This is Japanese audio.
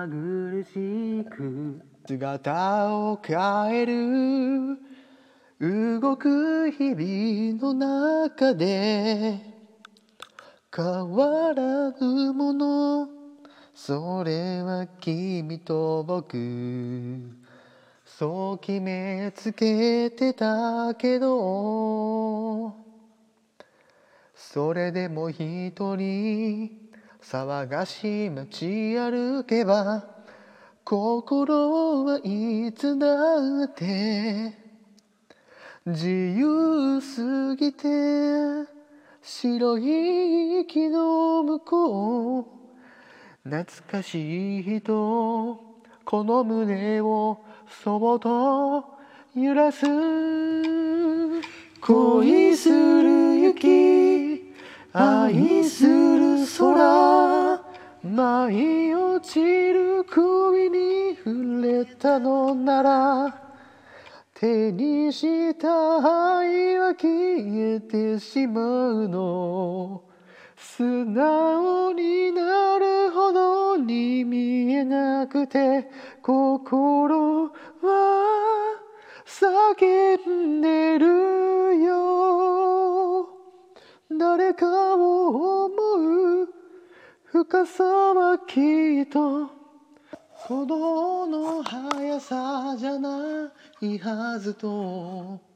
まぐるしく。姿を変える。動く日々の中で。変わらぬもの。それは君と僕。そう決めつけてたけど。それでも一人騒がしい街歩けば心はいつだって自由すぎて白い木の向こう懐かしい人この胸をそっと揺らす。恋する雪愛する空。舞い落ちる首に触れたのなら手にした愛は消えてしまうの。素直になるほどに見えなくて心は叫んでるよ。誰かを思う深さはきっと鼓動の速さじゃないはずと。